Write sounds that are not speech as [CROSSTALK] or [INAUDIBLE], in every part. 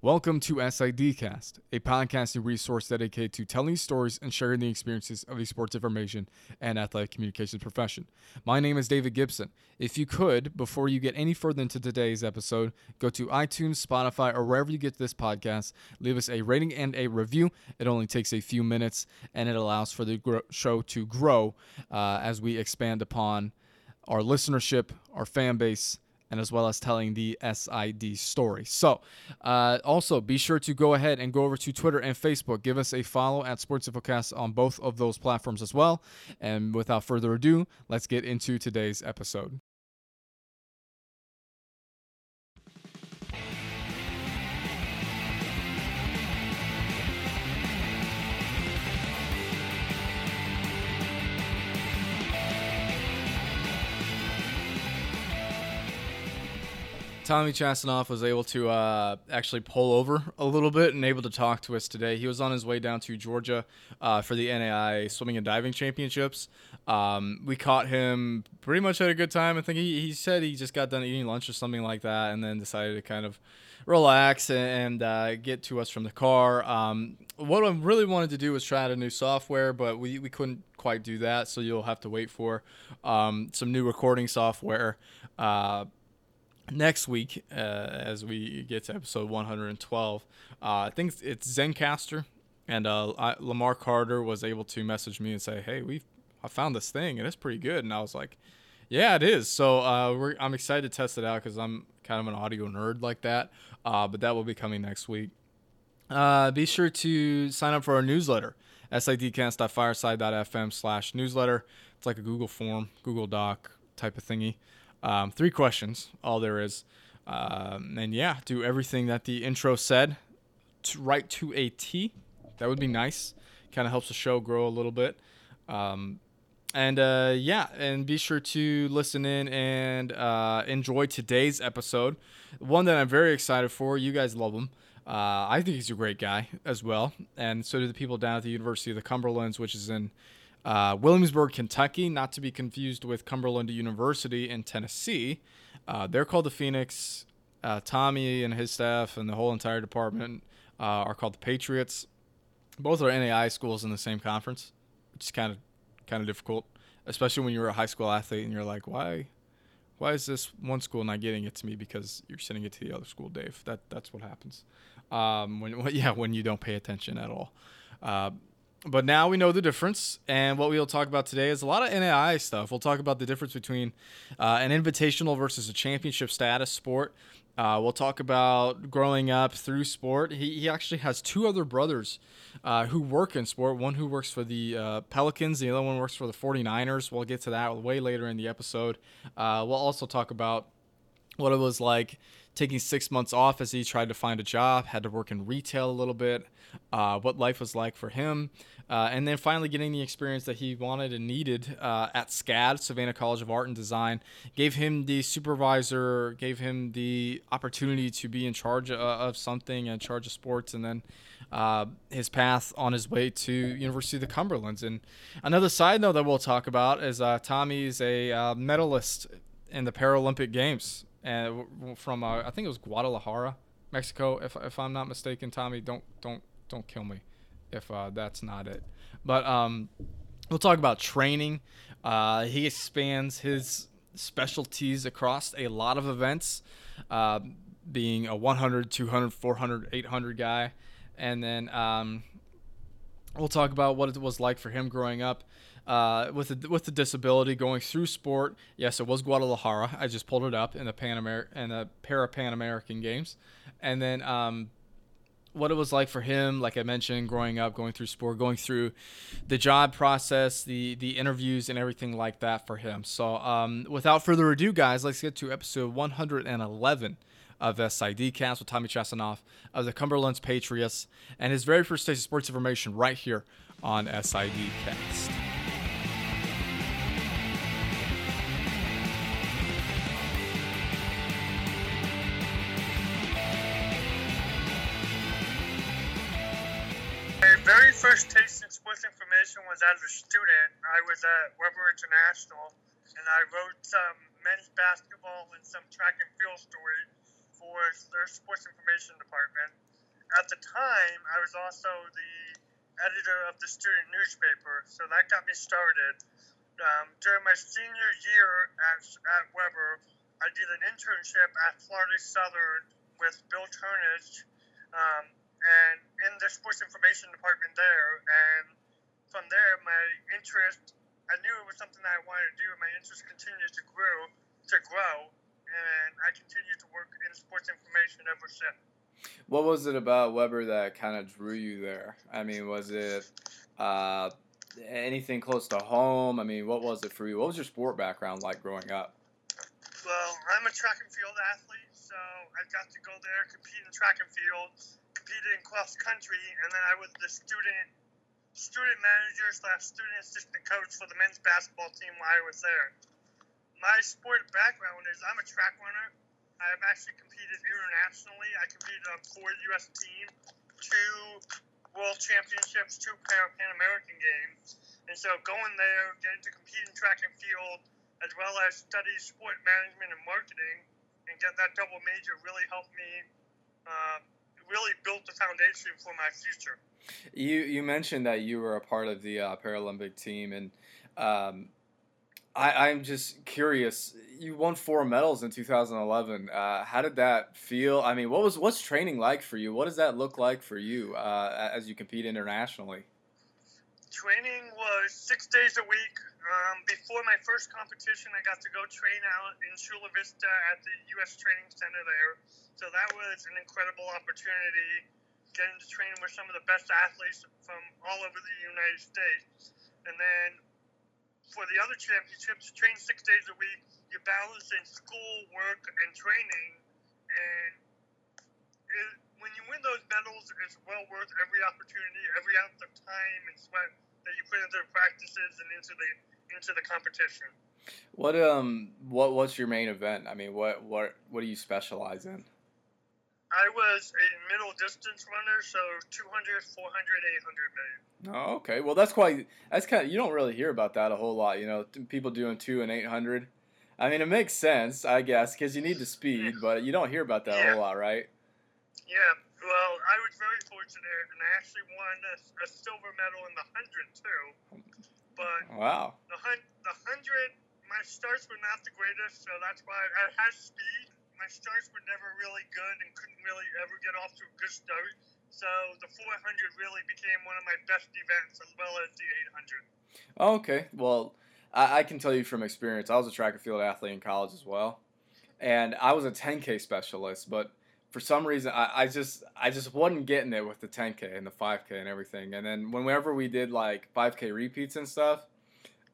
Welcome to SIDcast, a podcasting resource dedicated to telling stories and sharing the experiences of the sports information and athletic communications profession. My name is David Gibson. If you could, before you get any further into today's episode, go to iTunes, Spotify, or wherever you get this podcast, leave us a rating and a review. It only takes a few minutes and it allows for the gro- show to grow uh, as we expand upon our listenership, our fan base, and as well as telling the SID story. So, uh, also be sure to go ahead and go over to Twitter and Facebook. Give us a follow at Sports Infocast on both of those platforms as well. And without further ado, let's get into today's episode. Tommy Chasanoff was able to uh, actually pull over a little bit and able to talk to us today. He was on his way down to Georgia uh, for the NAI Swimming and Diving Championships. Um, we caught him pretty much at a good time. I think he, he said he just got done eating lunch or something like that and then decided to kind of relax and uh, get to us from the car. Um, what I really wanted to do was try out a new software, but we, we couldn't quite do that, so you'll have to wait for um, some new recording software. Uh, next week uh, as we get to episode 112 uh, i think it's Zencastr, and uh, I, lamar carter was able to message me and say hey we i found this thing and it's pretty good. And i was like yeah it is. So uh, i'm excited to test it out because i'm kind of an audio nerd like that. Uh, but that will be coming next week. Uh, be sure to sign up for our newsletter sidcast.fireside.fm slash newsletter. It's like a google form google doc type of thingy um, three questions, all there is. Um, and yeah, do everything that the intro said to, right to a T. That would be nice. Kind of helps the show grow a little bit. Um, and uh, yeah, and be sure to listen in and uh, enjoy today's episode. One that I'm very excited for. You guys love him. Uh, I think he's a great guy as well, and so do the people down at the University of the Cumberlands, which is in uh, Williamsburg, Kentucky, not to be confused with Cumberland University in Tennessee. Uh, they're called the Phoenix. Uh, Tommy and his staff and the whole entire department uh, are called the Patriots. Both are NAI schools in the same conference, which is kind of kind of difficult, especially when you're a high school athlete and you're like, why, why is this one school not getting it to me because you're sending it to the other school, Dave? That that's what happens. Um, when [LAUGHS] yeah, when you don't pay attention at all. But now we know the difference. And what we'll talk about today is a lot of NAI stuff. We'll talk about the difference between uh, an invitational versus a championship status sport. Uh, we'll talk about growing up through sport. He, he actually has two other brothers uh, who work in sport. One who works for the uh, Pelicans, the other one works for the 49ers. We'll get to that way later in the episode. Uh, we'll also talk about what it was like taking six months off as he tried to find a job, had to work in retail a little bit, uh, what life was like for him, uh, and then finally getting the experience that he wanted and needed uh, at SCAD, Savannah College of Art and Design, gave him the supervisor, gave him the opportunity to be in charge of, of something, in charge of sports, and then uh, his path on his way to University of the Cumberlands. And another side note that we'll talk about is uh, Tommy is a uh, medalist in the Paralympic Games and from uh, I think it was Guadalajara, Mexico, if if I'm not mistaken. Tommy, don't don't don't kill me if uh, that's not it. But um, we'll talk about training. Uh, he expands his specialties across a lot of events, uh, being a 100, 200, 400, 800 guy, and then um, we'll talk about what it was like for him growing up uh, with with the disability going through sport. Yes, it was Guadalajara. I just pulled it up in the Pan Amer- in the Para Pan American Games, and then um, what it was like for him, like I mentioned, growing up, going through sport, going through the job process, the the interviews, and everything like that for him. So, um, without further ado, guys, let's get to episode 111 of SIDcast with Tommy Chasanoff of the Cumberlands Patriots and his very first taste of sports information right here on SIDcast. My very first taste in sports information was as a student. I was at Webber International, and I wrote some men's basketball and some track and field story for their sports information department. At the time, I was also the editor of the student newspaper, so that got me started. Um, during my senior year at, at Webber, I did an internship at Florida Southern with Bill Turnage um, and in the sports information department there. And from there, my interest, I knew it was something that I wanted to do, and my interest continued to grow, to grow and I continue to work in sports information ever since. What was it about Webber that kind of drew you there? I mean, was it uh, anything close to home? I mean, what was it for you? What was your sport background like growing up? Well, I'm a track and field athlete, so I got to go there, compete in track and field, competed in cross country, and then I was the student student manager slash student assistant coach for the men's basketball team while I was there my sport background is I'm a track runner. I've actually competed internationally. I competed on four U.S. teams, two World Championships, two Pan American Games. And so going there, getting to compete in track and field, as well as study sport management and marketing, and get that double major really helped me. Uh, really built the foundation for my future. You you mentioned that you were a part of the uh, Paralympic team, and um, I, I'm just curious. You won four medals in 2011. Uh, how did that feel? I mean, what was what's training like for you? What does that look like for you uh, as you compete internationally? Training was six days a week. Um, before my first competition, I got to go train out in Chula Vista at the U.S. Training Center there. So that was an incredible opportunity, getting to train with some of the best athletes from all over the United States. And then for the other championships, train six days a week. You balance in school, work, and training. And it, when you win those medals, it's well worth every opportunity, every ounce of time and sweat that you put into practices and into the into the competition. What um what what's your main event? I mean, what what what do you specialize in? I was a middle distance runner, so 200, 400, 800 Oh, okay. Well, that's quite. That's kind of. You don't really hear about that a whole lot. You know, people doing two and 800. I mean, it makes sense, I guess, because you need the speed, [LAUGHS] but you don't hear about that yeah. a whole lot, right? Yeah. Well, I was very fortunate, and I actually won a, a silver medal in the hundred too. But wow. The hun- the hundred, my starts were not the greatest, so that's why I had speed my starts were never really good and couldn't really ever get off to a good start. So the 400 really became one of my best events as well as the 800. Oh, okay. Well, I, I can tell you from experience, I was a track and field athlete in college as well. And I was a 10K specialist, but for some reason I, I just I just wasn't getting it with the 10K and the 5K and everything. And then whenever we did like 5K repeats and stuff,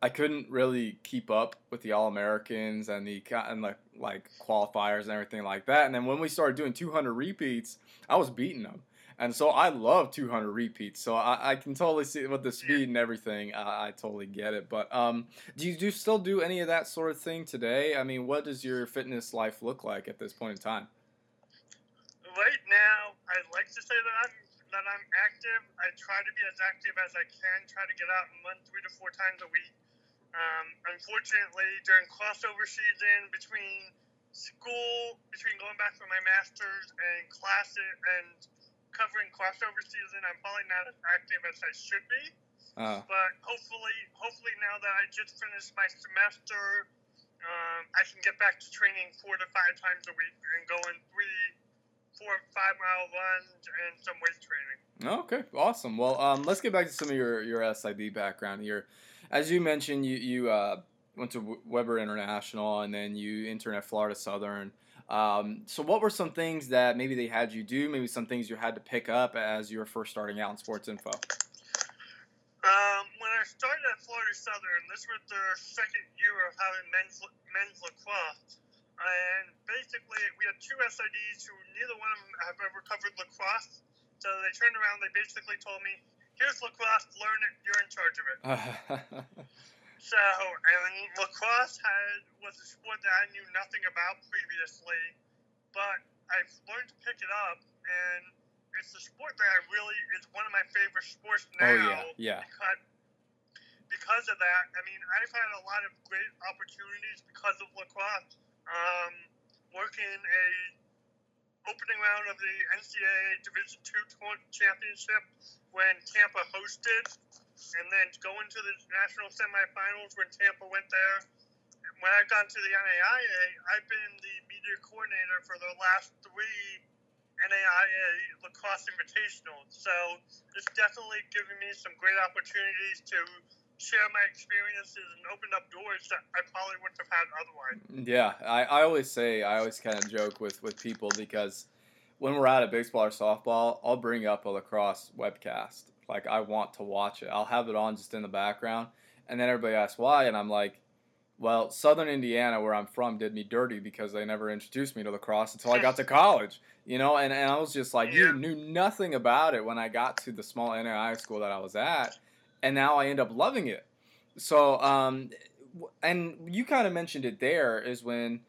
I couldn't really keep up with the All Americans and the and like like qualifiers and everything like that. And then when we started doing 200 repeats, I was beating them. And so I love 200 repeats. So I, I can totally see with the speed and everything. I, I totally get it. But um, do you do still do any of that sort of thing today? I mean, what does your fitness life look like at this point in time? Right now, I'd like to say that I'm that I'm active. I try to be as active as I can. Try to get out and run three to four times a week. Um, unfortunately, during crossover season between school, between going back for my master's and classes and covering crossover season, I'm probably not as active as I should be. Uh. But hopefully, hopefully now that I just finished my semester, um, I can get back to training four to five times a week and going three, four, five mile runs and some weight training. Okay, awesome. Well, um, let's get back to some of your your SID background here as you mentioned, you you uh, went to Webber International and then you interned at Florida Southern. Um, so, what were some things that maybe they had you do? Maybe some things you had to pick up as you were first starting out in sports info. Um, when I started at Florida Southern, this was their second year of having men's men's lacrosse, and basically we had two SIDs who neither one of them have ever covered lacrosse. So they turned around, they basically told me, here's lacrosse, learn it, you're in charge of it. [LAUGHS] so, and lacrosse had was a sport that I knew nothing about previously, but I've learned to pick it up, and it's a sport that I really is one of my favorite sports now. Oh yeah, yeah. Because, because of that, I mean, I've had a lot of great opportunities because of lacrosse. Um, working a opening round of the NCAA Division Two championship when Tampa hosted, and then going to the national semifinals when Tampa went there. When I've gone to the NAIA, I've been the media coordinator for the last three NAIA lacrosse invitationals. So it's definitely given me some great opportunities to share my experiences and open up doors that I probably wouldn't have had otherwise. Yeah, I, I always say, I always kind of joke with, with people because when we're out at baseball or softball, I'll bring up a lacrosse webcast. Like, I want to watch it. I'll have it on just in the background. And then everybody asks why, and I'm like, well, Southern Indiana, where I'm from, did me dirty because they never introduced me to lacrosse until I got to [LAUGHS] college. You know, and, and I was just like, yeah. you knew nothing about it when I got to the small NAIA school that I was at and now I end up loving it. So, um, and you kind of mentioned it there is when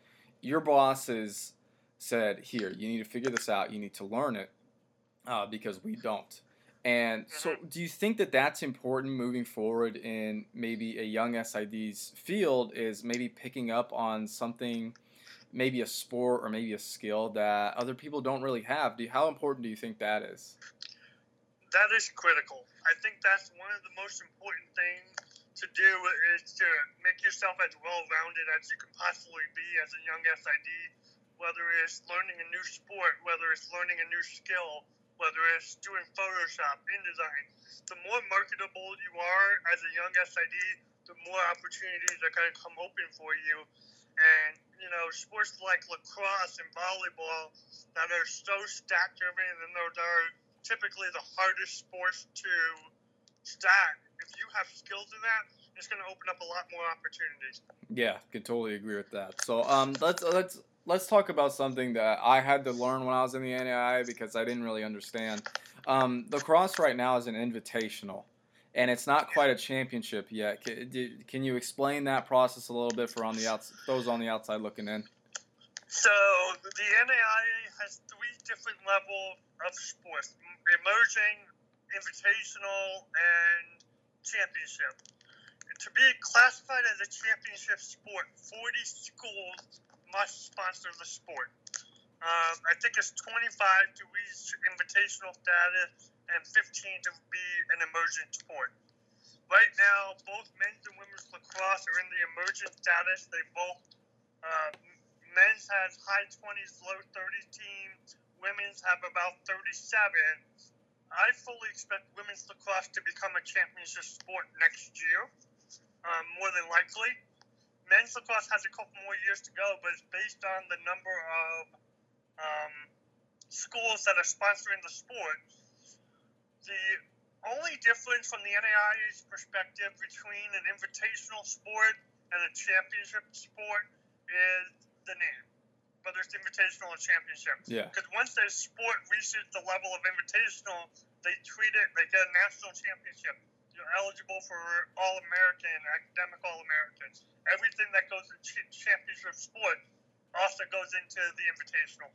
your bosses said, "Here, you need to figure this out. You need to learn it uh, because we don't." And so, mm-hmm. do you think that that's important moving forward in maybe a young SID's field? Is maybe picking up on something, maybe a sport or maybe a skill that other people don't really have? Do you, how important do you think that is? That is critical. I think that's one of the most important things to do is to make yourself as well rounded as you can possibly be as a young SID, whether it's learning a new sport, whether it's learning a new skill, whether it's doing Photoshop, InDesign. The more marketable you are as a young SID, the more opportunities are going to come open for you. And, you know, sports like lacrosse and volleyball that are so stat driven and those are typically the hardest sports to start. If you have skills in that, it's going to open up a lot more opportunities. Yeah, can totally agree with that. So um, let's let's let's talk about something that I had to learn when I was in the NAI because I didn't really understand. Um, lacrosse right now is an invitational, and it's not quite a championship yet. Can, can you explain that process a little bit for on the outs- those on the outside looking in? So the NAIA has three different levels of sports: emerging, invitational, and championship. To be classified as a championship sport, 40 schools must sponsor the sport. Um, I think it's 25 to reach invitational status and 15 to be an emergent sport. Right now, both men's and women's lacrosse are in the emergent status. They both uh, men's has high 20s, low 30s teams. Women's have about 37. I fully expect women's lacrosse to become a championship sport next year, um, more than likely. Men's lacrosse has a couple more years to go, but it's based on the number of um, schools that are sponsoring the sport. The only difference from the NAIA's perspective between an invitational sport and a championship sport is the name, whether it's invitational or championship. Yeah. Because once the sport reaches the level of invitational, they treat it, they get a national championship. You're eligible for All American, academic All Americans. Everything that goes in championship sport also goes into the invitational.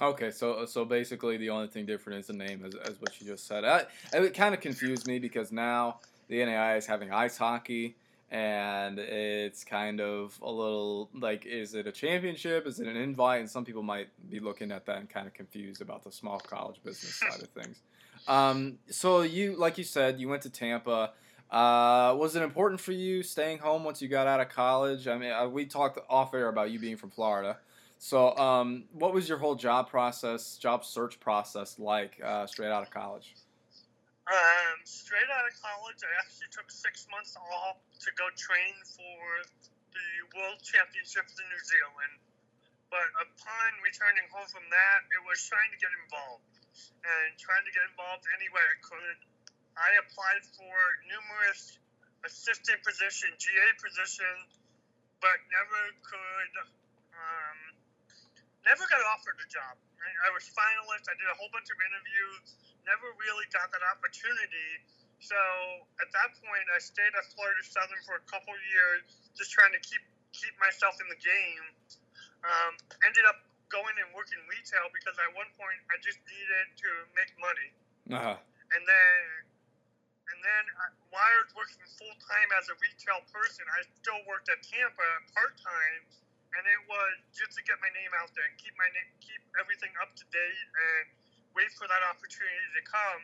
Okay, so so basically the only thing different is the name, as, as what you just said. I, it kind of confused me because now the NAI is having ice hockey, and it's kind of a little like is it a championship? Is it an invite? And some people might be looking at that and kind of confused about the small college business side of things. Um, so you like you said you went to tampa. Uh, was it important for you staying home once you got out of college? I mean uh, we talked off air about you being from florida. So um, what was your whole job process job search process like uh, straight out of college um, straight out of college, I actually took six months off to go train for the World Championships in New Zealand. But upon returning home from that, it was trying to get involved and trying to get involved any way I could. I applied for numerous assistant position, GA position, but never could, um, never got offered a job. I was finalist. I did a whole bunch of interviews never really got that opportunity. So at that point, I stayed at Florida Southern for a couple years, just trying to keep keep myself in the game. Um, ended up going and working retail because at one point I just needed to make money. Uh-huh. And then and then I, while I was working full time as a retail person, I still worked at Tampa part time, and it was just to get my name out there and keep my name, keep everything up to date, and wait for that opportunity to come.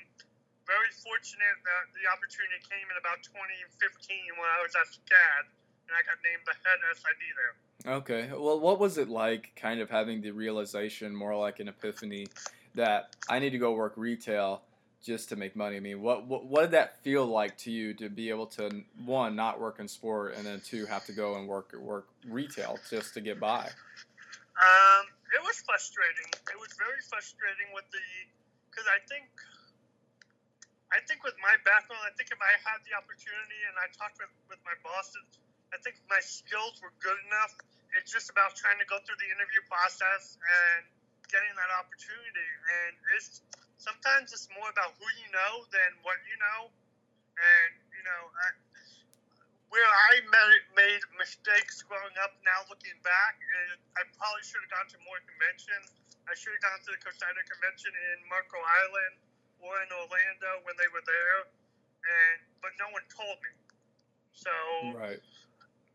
Very fortunate that the opportunity came in about 2015 when I was at SCAD, and I got named the head SID there. Okay. Well, what was it like kind of having the realization, more like an epiphany, that I need to go work retail just to make money? I mean, what, what what did that feel like to you to be able to one not work in sport and then two have to go and work work retail just to get by? Um, it was frustrating. It was very frustrating with the because I think I think with my background, I think if I had the opportunity and I talked with with my bosses, I think my skills were good enough. It's just about trying to go through the interview process and getting that opportunity. And it's sometimes it's more about who you know than what you know. And you know, I, where I made, mistakes growing up, now looking back, I probably should have gone to more conventions. I should have gone to the COSIDA convention in Marco Island or in Orlando when they were there, and but no one told me. So Right.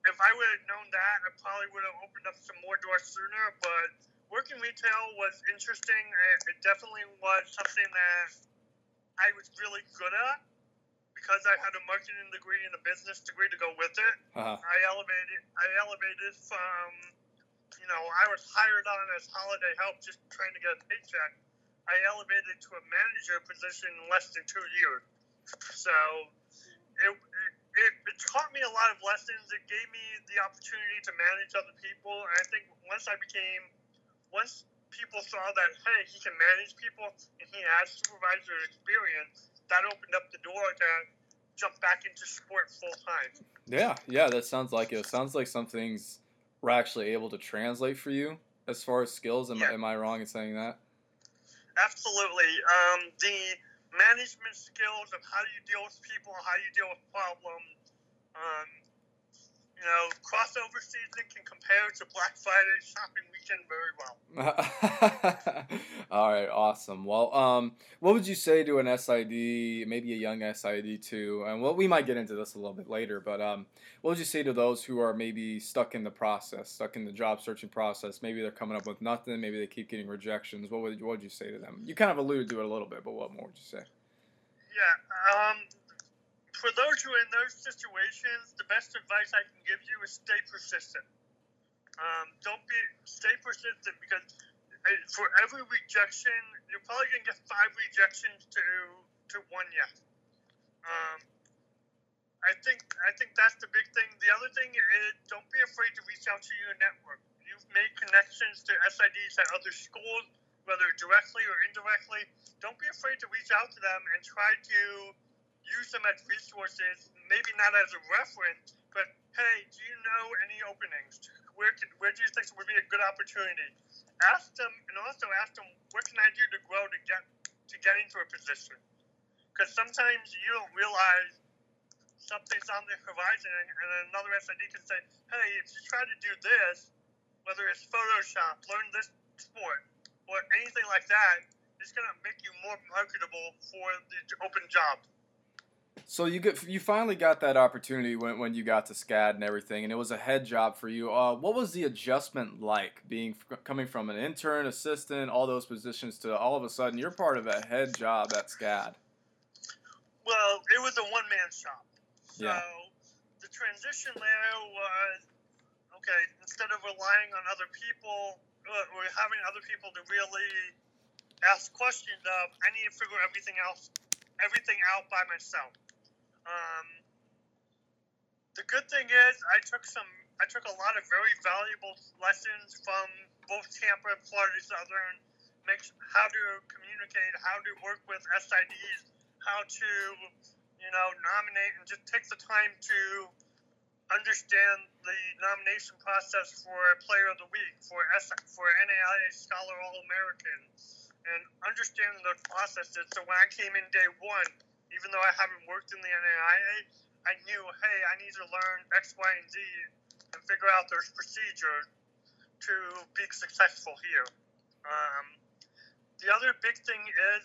if I would have known that, I probably would have opened up some more doors sooner. But working retail was interesting. It definitely was something that I was really good at because I had a marketing degree and a business degree to go with it. Uh-huh. I elevated. I elevated from, you know, I was hired on as holiday help, just trying to get a paycheck. I elevated to a manager position in less than two years. So it, it, it, it taught me a lot of lessons. It gave me the opportunity to manage other people. And I think once I became, once people saw that, hey, he can manage people and he has supervisor experience, that opened up the door to jump back into sport full time. Yeah, yeah, that sounds like it. It sounds like some things were actually able to translate for you as far as skills. Am, Yeah. I, am I wrong in saying that? Absolutely. Um, the management skills of how do you deal with people, how do you deal with problems. Um, you know, crossover season can compare to Black Friday shopping weekend very well. [LAUGHS] All right, awesome. Well, um, what would you say to an SID, maybe a young SID too? And well, we might get into this a little bit later, but um, what would you say to those who are maybe stuck in the process, stuck in the job searching process? Maybe they're coming up with nothing. Maybe they keep getting rejections. What would what would you say to them? You kind of alluded to it a little bit, but what more would you say? Yeah. Um, for those who are in those situations, the best advice I can give you is stay persistent. Um, don't be stay persistent because uh, for every rejection, you're probably gonna get five rejections to to one yes. Um, I think I think that's the big thing. The other thing is don't be afraid to reach out to your network. You've made connections to SIDs at other schools, whether directly or indirectly. Don't be afraid to reach out to them and try to use them as resources. Maybe not as a reference, but hey, do you know any openings? Where can, where do you think would be a good opportunity? Ask them, and also ask them, what can I do to grow to get to get into a position? Because sometimes you don't realize something's on the horizon, and another SID can say, hey, if you try to do this, whether it's Photoshop, learn this sport, or anything like that, it's going to make you more marketable for the open job. So you get you finally got that opportunity when, when you got to SCAD and everything, and it was a head job for you. Uh, what was the adjustment like, being coming from an intern, assistant, all those positions to all of a sudden you're part of a head job at SCAD? Well, it was a one man shop. So Yeah. the transition there was okay, instead of relying on other people uh, or having other people to really ask questions of, I need to figure everything else, everything out by myself. Um, the good thing is, I took some, I took a lot of very valuable lessons from both Tampa and Florida Southern, make how to communicate, how to work with SIDs, how to, you know, nominate, and just take the time to understand the nomination process for Player of the Week, for S, for NAIA Scholar All American, and understand the processes. So when I came in day one, even though I haven't worked in the NAIA, I knew, hey, I need to learn X, Y, and Z and figure out those procedures to be successful here. Um, the other big thing is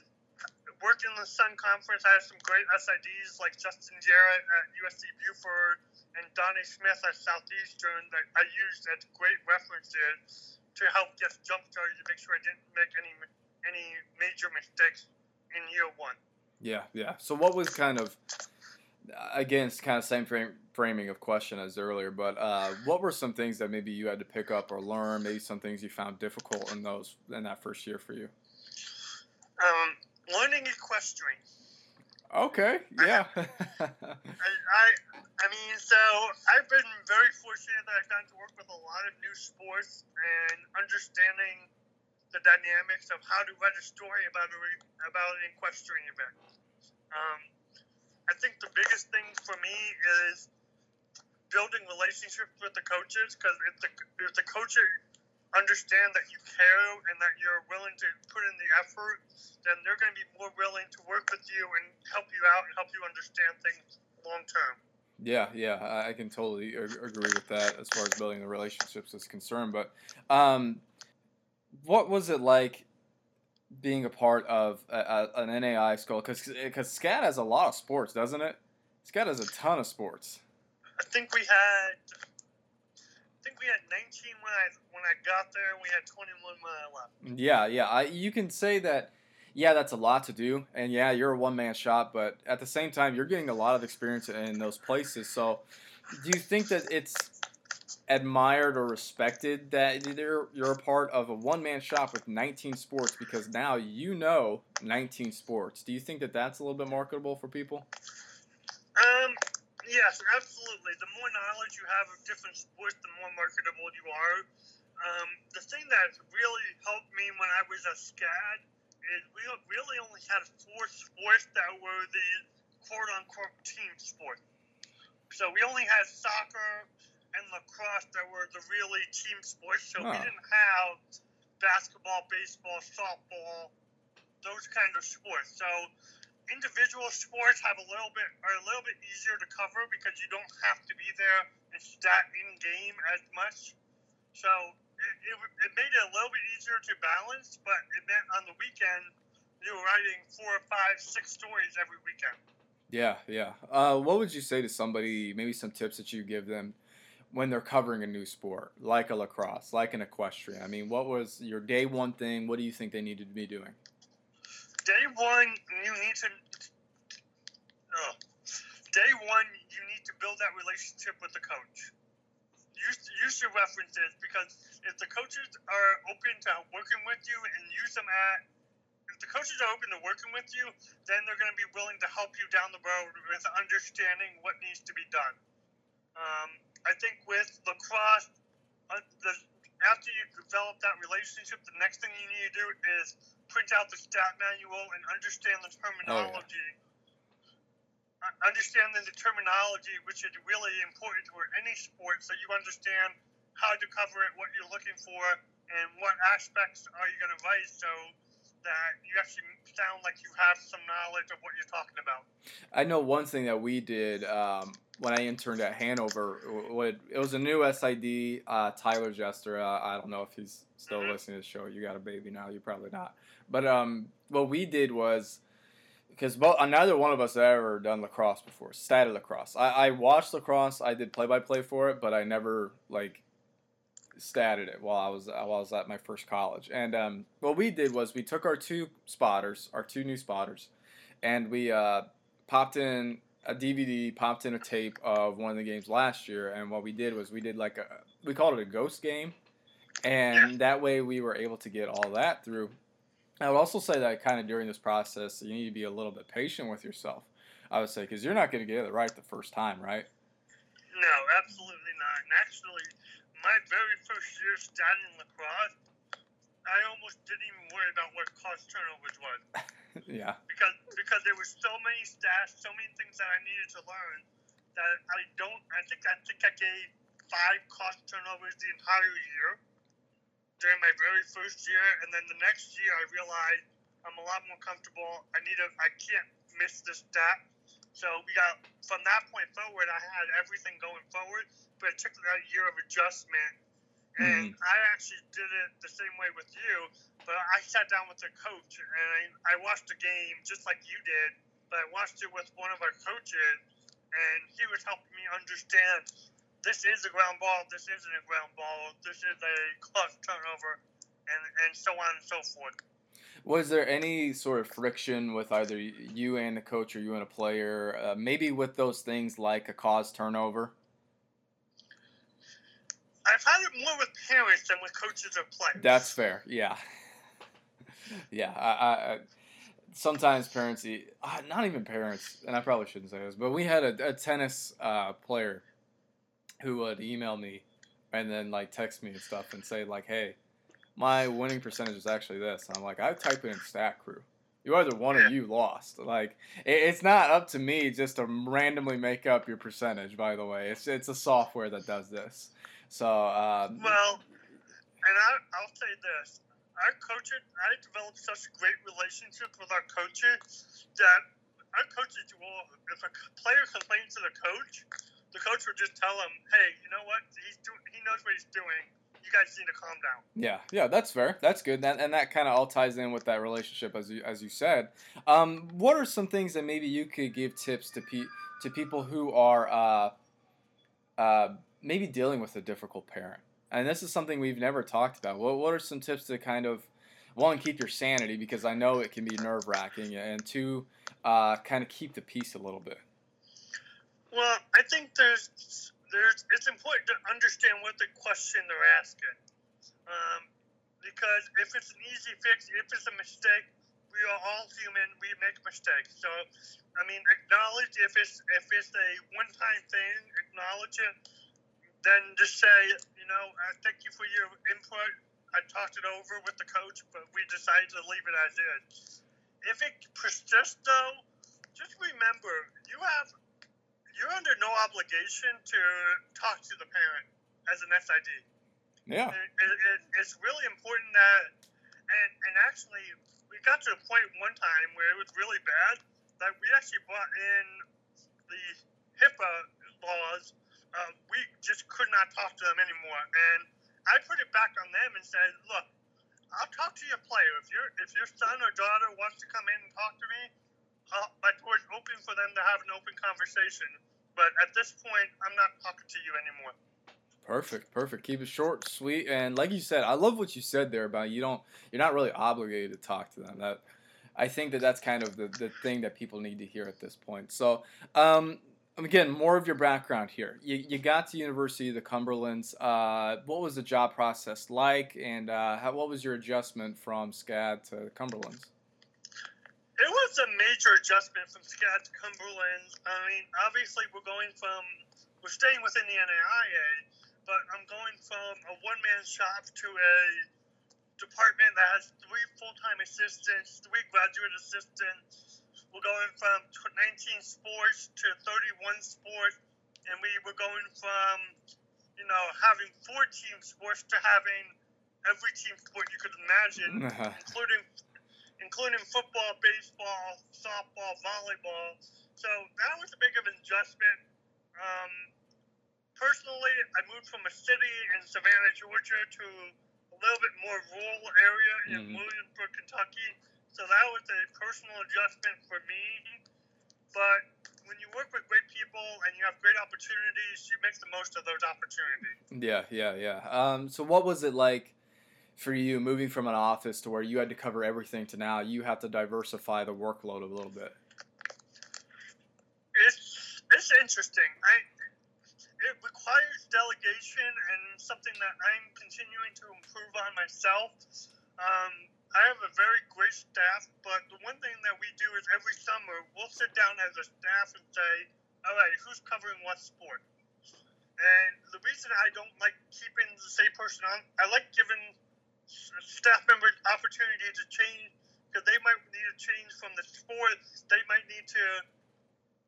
working in the Sun Conference. I have some great SIDs like Justin Jarrett at USC Beaufort and Donnie Smith at Southeastern that I used as great references to help get jump started to make sure I didn't make any any major mistakes in year one. Yeah, yeah. So what was kind of again, it's kind of same frame, framing of question as earlier, but uh, what were some things that maybe you had to pick up or learn? Maybe some things you found difficult in those in that first year for you. Um, learning equestrian. Okay. Yeah. [LAUGHS] I, I, I mean, so I've been very fortunate that I've gotten to work with a lot of new sports and understanding the dynamics of how to write a story about a, about an equestrian event. Um, I think the biggest thing for me is building relationships with the coaches because if the if the coaches understand that you care and that you're willing to put in the effort, then they're going to be more willing to work with you and help you out and help you understand things long term. Yeah, yeah, I can totally agree with that as far as building the relationships is concerned. But um, what was it like being a part of a, a, an NAI school? Because because SCAD has a lot of sports, doesn't it? SCAD has a ton of sports. I think we had. I think we had 19 when I when I got there. We had 21 when I left. Yeah, yeah. I, you can say that. Yeah, that's a lot to do, and yeah, you're a one man shop. But at the same time, you're getting a lot of experience in those places. So, do you think that it's admired or respected that you're, you're a part of a one man shop with 19 sports because now you know 19 sports. Do you think that that's a little bit marketable for people? Um, yes, absolutely. The more knowledge you have of different sports, the more marketable you are. Um, the thing that really helped me when I was a SCAD is we really only had four sports that were the quote unquote team sport. So we only had soccer, and lacrosse that were the really team sports. So oh. we didn't have basketball, baseball, softball, those kind of sports. So individual sports have a little bit are a little bit easier to cover because you don't have to be there and stat in game as much. So it, it, it made it a little bit easier to balance, but it meant on the weekend you were writing four or five, six stories every weekend. Yeah, yeah. Uh, what would you say to somebody? Maybe some tips that you give them when they're covering a new sport, like a lacrosse, like an equestrian? I mean, what was your day one thing? What do you think they needed to be doing? Day one, you need to. Oh, day one, you need to build that relationship with the coach. Use, use your references because if the coaches are open to working with you and use them at if the coaches are open to working with you, then they're going to be willing to help you down the road with understanding what needs to be done. Um, I think with lacrosse, uh, the, after you develop that relationship, the next thing you need to do is print out the stat manual and understand the terminology. Oh, yeah. uh, understand the terminology, which is really important for any sport, so you understand how to cover it, what you're looking for, and what aspects are you going to write. So that you actually sound like you have some knowledge of what you're talking about. I know one thing that we did um, when I interned at Hanover. It was a new SID, uh, Tyler Jester. Uh, I don't know if he's still mm-hmm. listening to the show. You got a baby now. You're probably not. But um, what we did was because neither one of us had ever done lacrosse before, stated lacrosse. I, I watched lacrosse. I did play by play for it, but I never like statted it while I was while I was at my first college. And um, what we did was we took our two spotters, our two new spotters, and we uh, popped in a DVD, popped in a tape of one of the games last year. And what we did was we did like a we called it a ghost game, and that way we were able to get all that through. I would also say that kind of during this process, you need to be a little bit patient with yourself. I would say because you're not going to get it right the first time, right? No, absolutely not. And actually, my very first year studying lacrosse, I almost didn't even worry about what caused turnovers was. [LAUGHS] yeah. Because because there were so many stats, so many things that I needed to learn that I don't. I think I think I gave five caused turnovers the entire year during my very first year, and then the next year I realized I'm a lot more comfortable. I need a. I can't miss this stat. So we got from that point forward, I had everything going forward but it took that year of adjustment. And mm-hmm. I actually did it the same way with you, but I sat down with the coach and I, I watched the game just like you did, but I watched it with one of our coaches, and he was helping me understand this is a ground ball, this isn't a ground ball, this is a cross turnover, and and so on and so forth. Was there any sort of friction with either you and the coach or you and a player, uh, maybe with those things like a cause turnover? I've had it more with parents than with coaches or players. That's fair. Yeah. [LAUGHS] yeah. I, I, sometimes parents, uh, not even parents, and I probably shouldn't say this, but we had a, a tennis uh, player who would email me and then like text me and stuff and say like, "Hey, my winning percentage is actually this." And I'm like, I type it in Stat Crew. You either won or you lost. Like it's not up to me just to randomly make up your percentage. By the way, it's it's a software that does this. So um, well, and I, I'll say this: our coaches, I developed such a great relationship with our coaches that our coaches will, if a player complains to the coach, the coach would just tell him, "Hey, you know what? He's doing. He knows what he's doing. You guys need to calm down." Yeah, yeah, that's fair. That's good. That, and that kind of all ties in with that relationship, as you as you said. Um, what are some things that maybe you could give tips to pe- to people who are uh, uh, maybe dealing with a difficult parent? And this is something we've never talked about. What what are some tips to kind of one keep your sanity because I know it can be nerve wracking, and two, uh, kind of keep the peace a little bit. Well, I think there's there's it's important to understand what the question they're asking, um, because if it's an easy fix, if it's a mistake, we are all human. We make mistakes. So, I mean, acknowledge if it's if it's a one time thing, acknowledge it. Then just say, you know, uh, thank you for your input. I talked it over with the coach, but we decided to leave it as is. If it persists, though, just remember you have you're under no obligation to talk to the parent as an SID. Yeah. It, it, it's really important that, and, and actually, we got to a point one time where it was really bad that we actually brought in the HIPAA laws. Uh, we just could not talk to them anymore. And I put it back on them and said, look, I'll talk to your player. If your if your son or daughter wants to come in and talk to me, uh, my door's open for them to have an open conversation. But at this point, I'm not talking to you anymore. Perfect, perfect. Keep it short, sweet, and like you said, I love what you said there about you don't, you're not really obligated to talk to them. That, I think that that's kind of the, the thing that people need to hear at this point. So, um, again, more of your background here. You, you got to University of the Cumberlands. Uh, what was the job process like, and uh, how, what was your adjustment from SCAD to the Cumberlands? It was a major adjustment from SCAD to Cumberland. I mean, obviously, we're going from, we're staying within the NAIA, but I'm going from a one man shop to a department that has three full time assistants, three graduate assistants. We're going from 19 sports to 31 sports, and we were going from, you know, having four team sports to having every team sport you could imagine, [LAUGHS] including including football, baseball, softball, volleyball. So that was a big of an adjustment. Um, personally, I moved from a city in Savannah, Georgia, to a little bit more rural area in mm-hmm. Williamsburg, Kentucky. So that was a personal adjustment for me. But when you work with great people and you have great opportunities, you make the most of those opportunities. Yeah, yeah, yeah. Um, so what was it like? for you moving from an office to where you had to cover everything to now you have to diversify the workload a little bit? It's it's interesting. I it requires delegation and something that I'm continuing to improve on myself. Um, I have a very great staff, but the one thing that we do is every summer we'll sit down as a staff and say, all right, who's covering what sport? And the reason I don't like keeping the same person on, I like giving staff member opportunity to change because they might need to change from the sport. They might need to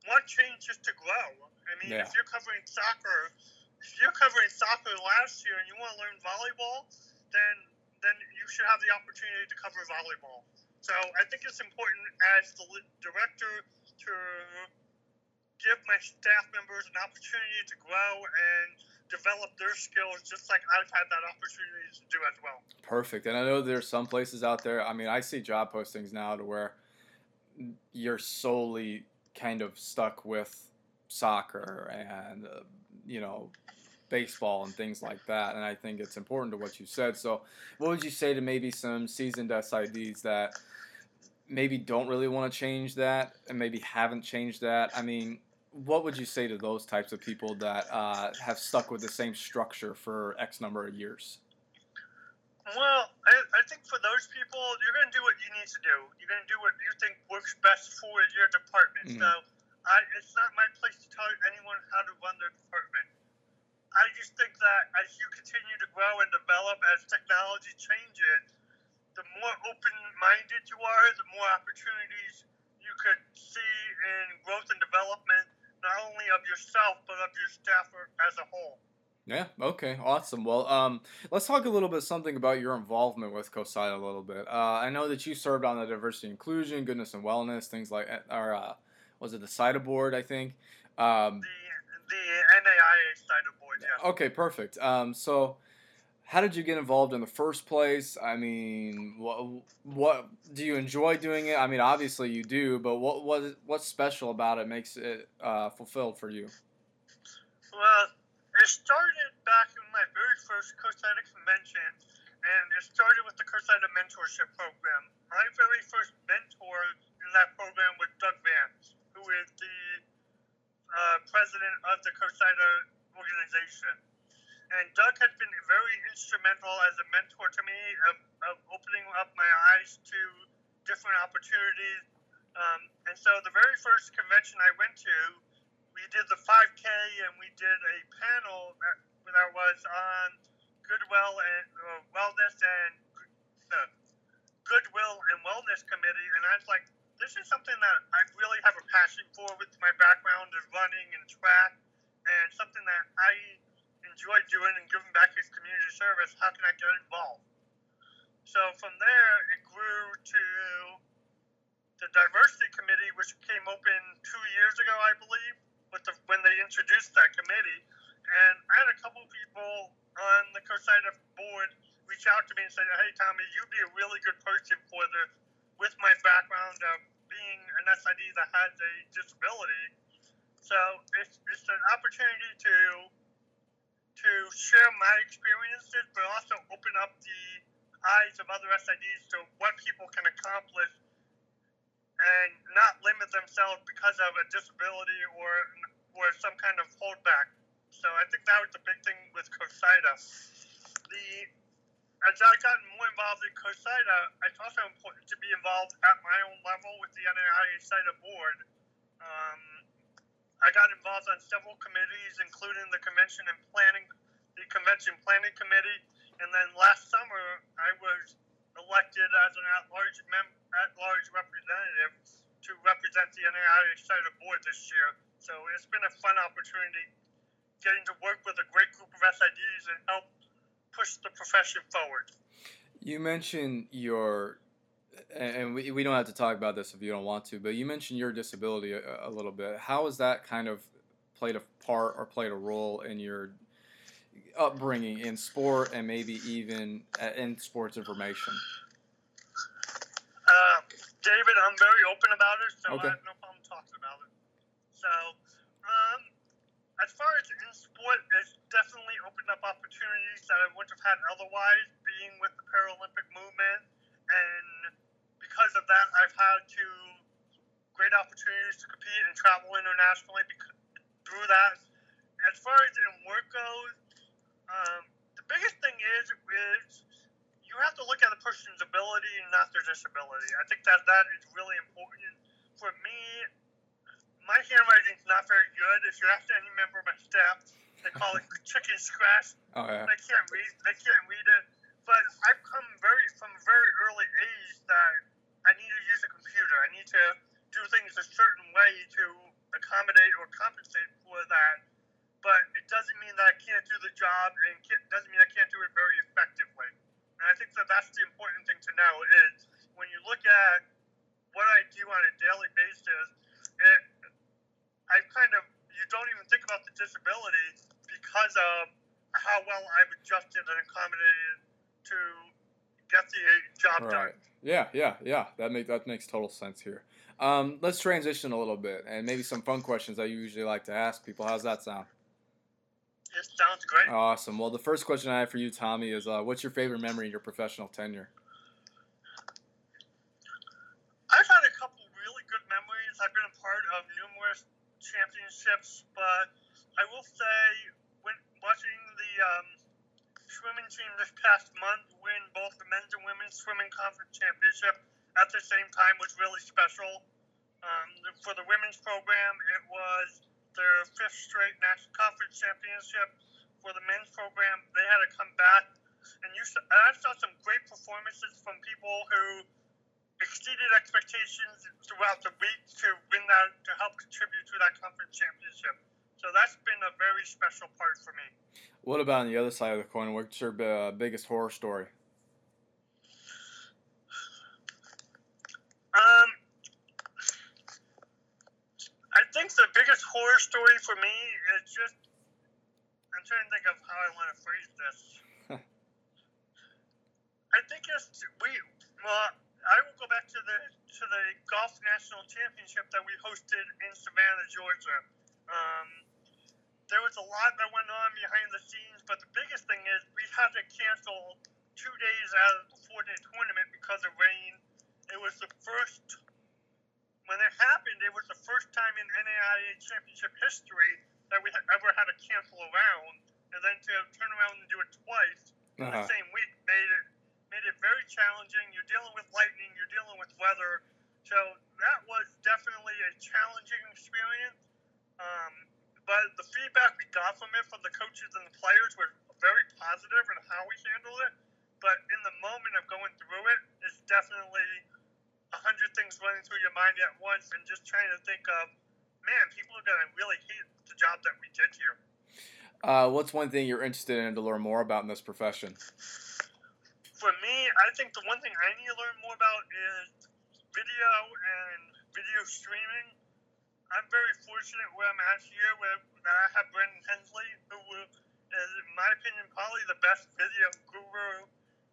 want change just to grow. I mean, yeah. if you're covering soccer, if you're covering soccer last year and you want to learn volleyball, then then you should have the opportunity to cover volleyball. So I think it's important as the director to give my staff members an opportunity to grow and develop their skills just like I've had that opportunity to do as well. Perfect. And I know there's some places out there. I mean, I see job postings now to where you're solely kind of stuck with soccer and uh, you know baseball and things like that. And I think it's important to what you said. So, what would you say to maybe some seasoned SIDs that maybe don't really want to change that and maybe haven't changed that? I mean, what would you say to those types of people that uh, have stuck with the same structure for X number of years? Well, I, I think for those people, you're going to do what you need to do. You're going to do what you think works best for your department. Mhm. So, I, it's not my place to tell anyone how to run their department. I just think that as you continue to grow and develop, as technology changes, the more open-minded you are, the more opportunities you could see in growth and development, not only of yourself but of your staff as a whole. Yeah. Okay. Awesome. Well, um, let's talk a little bit something about your involvement with COSIDA a little bit. Uh, I know that you served on the diversity inclusion, goodness and wellness, things like, or uh, was it the SIDA board? I think. Um, The the NAIA side yeah. okay. Perfect. Um, so, how did you get involved in the first place? I mean, what what do you enjoy doing it? I mean, obviously you do, but what what what's special about it makes it uh, fulfilled for you? Well, it started back in my very first COSIDA convention, and it started with the COSIDA mentorship program. My very first mentor in that program was Doug Vance, who is the uh, president of the COSIDA organization. And Doug has been very instrumental as a mentor to me of, of opening up my eyes to different opportunities. Um, and so the very first convention I went to, we did the 5K and we did a panel that, that was on goodwill and uh, wellness and the goodwill and wellness committee. And I was like, this is something that I really have a passion for with my background of running and track and something that I enjoy doing and giving back as community service. How can I get involved? So from there, it grew to the diversity committee, which came open two years ago, I believe, with the, when they introduced that committee. And I had a couple people on the COSIDA board reach out to me and say, "Hey, Tommy, you'd be a really good person for the, with my background of being an SID that has a disability." So it's, it's an opportunity to to share my experiences, but also open up the eyes of other SIDs to what people can accomplish and not limit themselves because of a disability or or some kind of holdback. So I think that was the big thing with COSIDA. The as I gotten more involved in COSIDA, it's also important to be involved at my own level with the NAIA SIDA board. Um, I got involved on several committees, including the convention and planning, the convention planning committee, and then last summer I was elected as an at-large mem- at-large representative to represent the NAIA SIDA board this year. So it's been a fun opportunity getting to work with a great group of SIDs and help push the profession forward. You mentioned your, and we, we don't have to talk about this if you don't want to, but you mentioned your disability a, a little bit. How has that kind of played a part or played a role in your upbringing in sport and maybe even uh, in sports information? Uh, David, I'm very open about it, so Okay. I have no problem talking about it. So, um, as far as in sport, it's definitely opened up opportunities that I wouldn't have had otherwise, being with the Paralympic movement, and because of that, I've had to great opportunities to compete and travel internationally because, through that. As far as in work goes, um, the biggest thing is is you have to look at the person's ability and not their disability. I think that that is really important. For me, my handwriting's not very good. If you ask any member of my staff, they call it [LAUGHS] chicken scratch. Oh yeah. They can't read. They can't read it. But I've come very from a very early age that I need to use a computer. I need to do things a certain way to accommodate or compensate for that. But it doesn't mean that I can't do the job, and doesn't mean I can't do it very effectively. And I think that that's the important thing to know is when you look at what I do on a daily basis, it, I kind of you don't even think about the disability because of how well I've adjusted and accommodated to get the job Right. done. Yeah, yeah, yeah. That makes that makes total sense here. Um, let's transition a little bit and maybe some fun questions I usually like to ask people. How's that sound? It sounds great. Awesome. Well, the first question I have for you, Tommy, is uh, what's your favorite memory in your professional tenure? I've had a couple really good memories. I've been a part of numerous championships, but I will say, when watching the um, swimming team this past month win both the men's and women's swimming conference championship at the same time was really special. Um, for the women's program, it was their fifth straight national conference championship. For the men's program, they had to come back, and you saw, I saw some great performances from people who exceeded expectations throughout the week to win that to help contribute to that conference championship. So that's been a very special part for me. What about on the other side of the coin? What's your uh, biggest horror story? Um, I think the biggest horror story for me is just. I'm trying to think of how I want to phrase this. [LAUGHS] I think it's we. Well, I will go back to the to the golf national championship that we hosted in Savannah, Georgia. Um, there was a lot that went on behind the scenes, but the biggest thing is we had to cancel two days out of the four day tournament because of rain. It was the first when it happened. It was the first time in NAIA championship history that we had ever had to cancel a round, and then to turn around and do it twice in the Uh-huh. same week made it made it very challenging. You're dealing with lightning, you're dealing with weather, so that was definitely a challenging experience. Um, but the feedback we got from it from the coaches and the players was very positive in how we handled it. But in the moment of going through it, it's definitely a hundred things running through your mind at once, and just trying to think of, man, people are gonna really hate the job that we did here. Uh, what's one thing you're interested in to learn more about in this profession? For me, I think the one thing I need to learn more about is video and video streaming. I'm very fortunate where I'm at here, where that I have Brendan Hensley, who is, in my opinion, probably the best video guru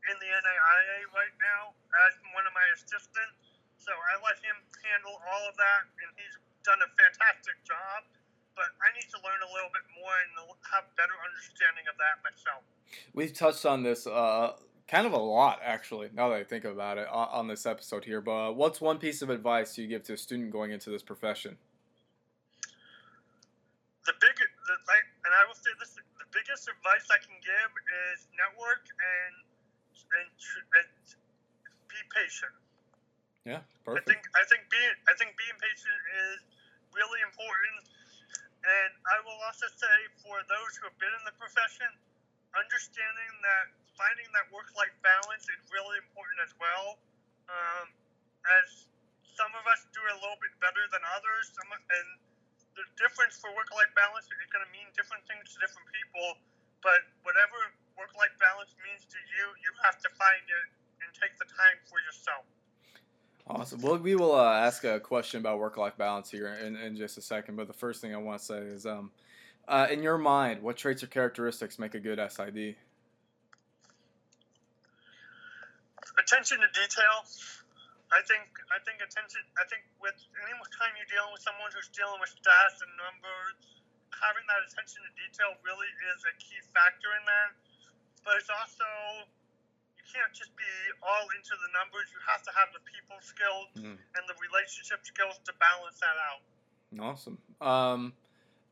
in the NAIA right now as one of my assistants. So I let him handle all of that, and he's done a fantastic job. But I need to learn a little bit more and have better understanding of that myself. We've touched on this uh, kind of a lot, actually, now that I think about it, on, this episode here. But uh, what's one piece of advice you give to a student going into this profession? The big, the, like, and I will say this: the biggest advice I can give is network and and, and be patient. Yeah, perfect. I think I think being I think being patient is really important. And I will also say for those who have been in the profession, understanding that finding that work-life balance is really important as well. Um, as some of us do a little bit better than others, some, and the difference for work-life balance is going to mean different things to different people. But whatever work-life balance means to you, you have to find it and take the time for yourself. Awesome. Well, we will uh, ask a question about work-life balance here in, in just a second. But the first thing I want to say is, um, uh, in your mind, what traits or characteristics make a good SID? attention to detail. I think I think attention. I think with any time you're dealing with someone who's dealing with stats and numbers, having that attention to detail really is a key factor in that. But it's also you can't just be all into the numbers. You have to have the people skills Mhm. and the relationship skills to balance that out. Awesome. Um,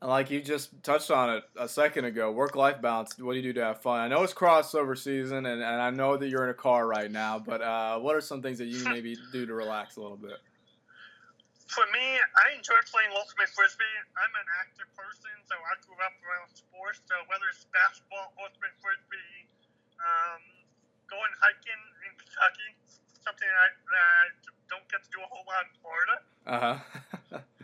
like you just touched on it a second ago, work-life balance. What do you do to have fun? I know it's crossover season, and, and I know that you're in a car right now. But uh, what are some things that you [LAUGHS] maybe do to relax a little bit? For me, I enjoy playing ultimate frisbee. I'm an active person, so I grew up around sports. So whether it's basketball, ultimate frisbee, um, going hiking in Kentucky, something I, that I don't get to do a whole lot in Florida. Uh huh. [LAUGHS]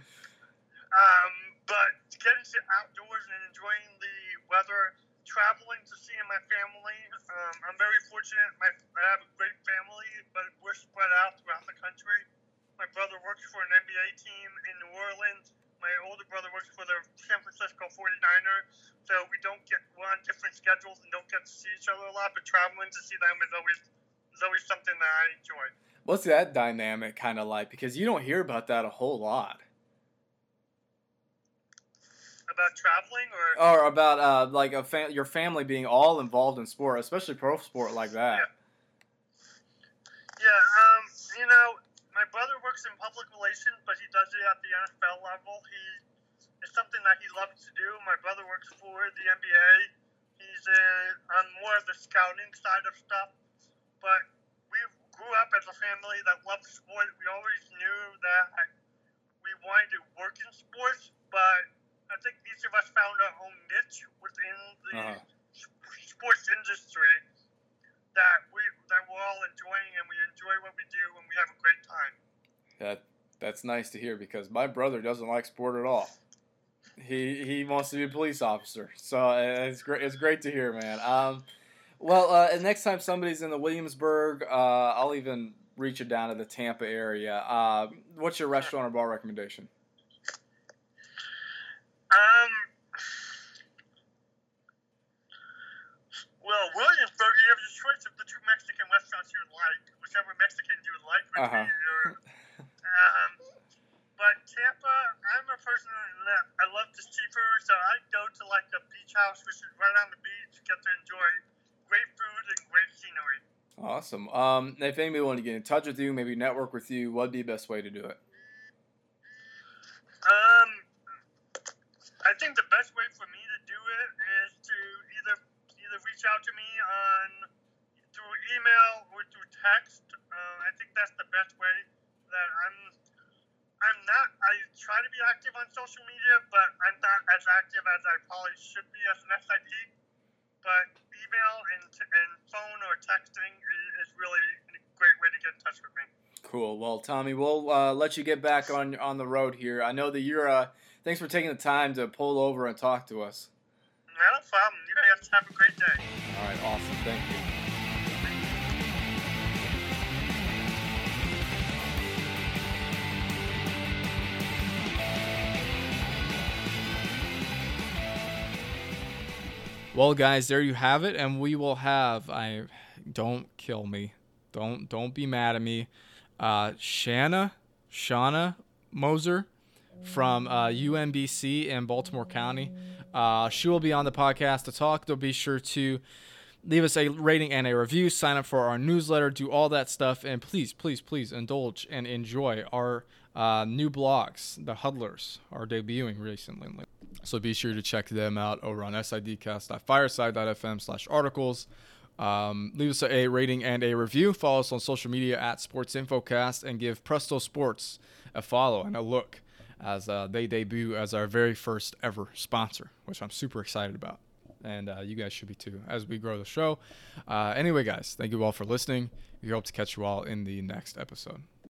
Um, but getting to outdoors and enjoying the weather, traveling to see my family. Um, I'm very fortunate. My, I have a great family, but we're spread out throughout the country. My brother works for an NBA team in New Orleans. My older brother works for the San Francisco 49er. So we don't get, we're on different schedules and don't get to see each other a lot, but traveling to see them is always, is always something that I enjoy. What's that dynamic kind of like? Because you don't hear about that a whole lot. About traveling or Or about uh, like a fam- your family being all involved in sport, especially pro sport like that. Yeah, um, you know, my brother works in public relations, but he does it at the NFL level. He it's something that he loves to do. My brother works for the NBA. He's uh, on more of the scouting side of stuff. But we grew up as a family that loved sport. We always knew that we wanted to work in sports, but I think each of us found our own niche within the Uh-huh. s- sports industry that we that we're all enjoying, and we enjoy what we do, and we have a great time. That that's nice to hear because my brother doesn't like sport at all. He he wants to be a police officer, so uh, it's great. It's great to hear, man. Um, well, uh, next time somebody's in the Williamsburg, uh, I'll even reach it down to the Tampa area. Uh, what's your restaurant or bar recommendation? Um. Well, Williamsburg, you have the choice of the two Mexican restaurants you like, whichever Mexican you would like would Uh-huh. be your. Um, but Tampa, I'm a person that I love the seafood, so I go to like the beach house, which is right on the beach, get to enjoy great food and great scenery. Awesome. Um, if anybody wanted to get in touch with you, maybe network with you, what'd be the best way to do it? Um, I think the best way for me to do it is to either either reach out to me on through email or through text. Uh, I think that's the best way. That I'm I'm not. I try to be active on social media, but I'm not as active as I probably should be as an SID. But email and, and phone or texting i- is really a great way to get in touch with me. Cool. Well, Tommy, we'll uh, let you get back on on the road here. I know that you're. Uh, thanks for taking the time to pull over and talk to us. Not a problem. You guys have a great day. All right. Awesome. Thank you. Well, guys, there you have it, and we will have. I don't kill me, don't don't be mad at me. Uh, Shanna, Shauna Moser from uh, UMBC in Baltimore County. Uh, she will be on the podcast to talk. They'll be sure to leave us a rating and a review. Sign up for our newsletter. Do all that stuff, and please, please, please indulge and enjoy our uh, new blogs. The Huddlers are debuting recently. So be sure to check them out over on sidcast.fireside.fm slash articles. Um, leave us a rating and a review. Follow us on social media at Sports Infocast and give Presto Sports a follow and a look as uh, they debut as our very first ever sponsor, which I'm super excited about. And uh, you guys should be too as we grow the show. Uh, anyway, guys, thank you all for listening. We hope to catch you all in the next episode.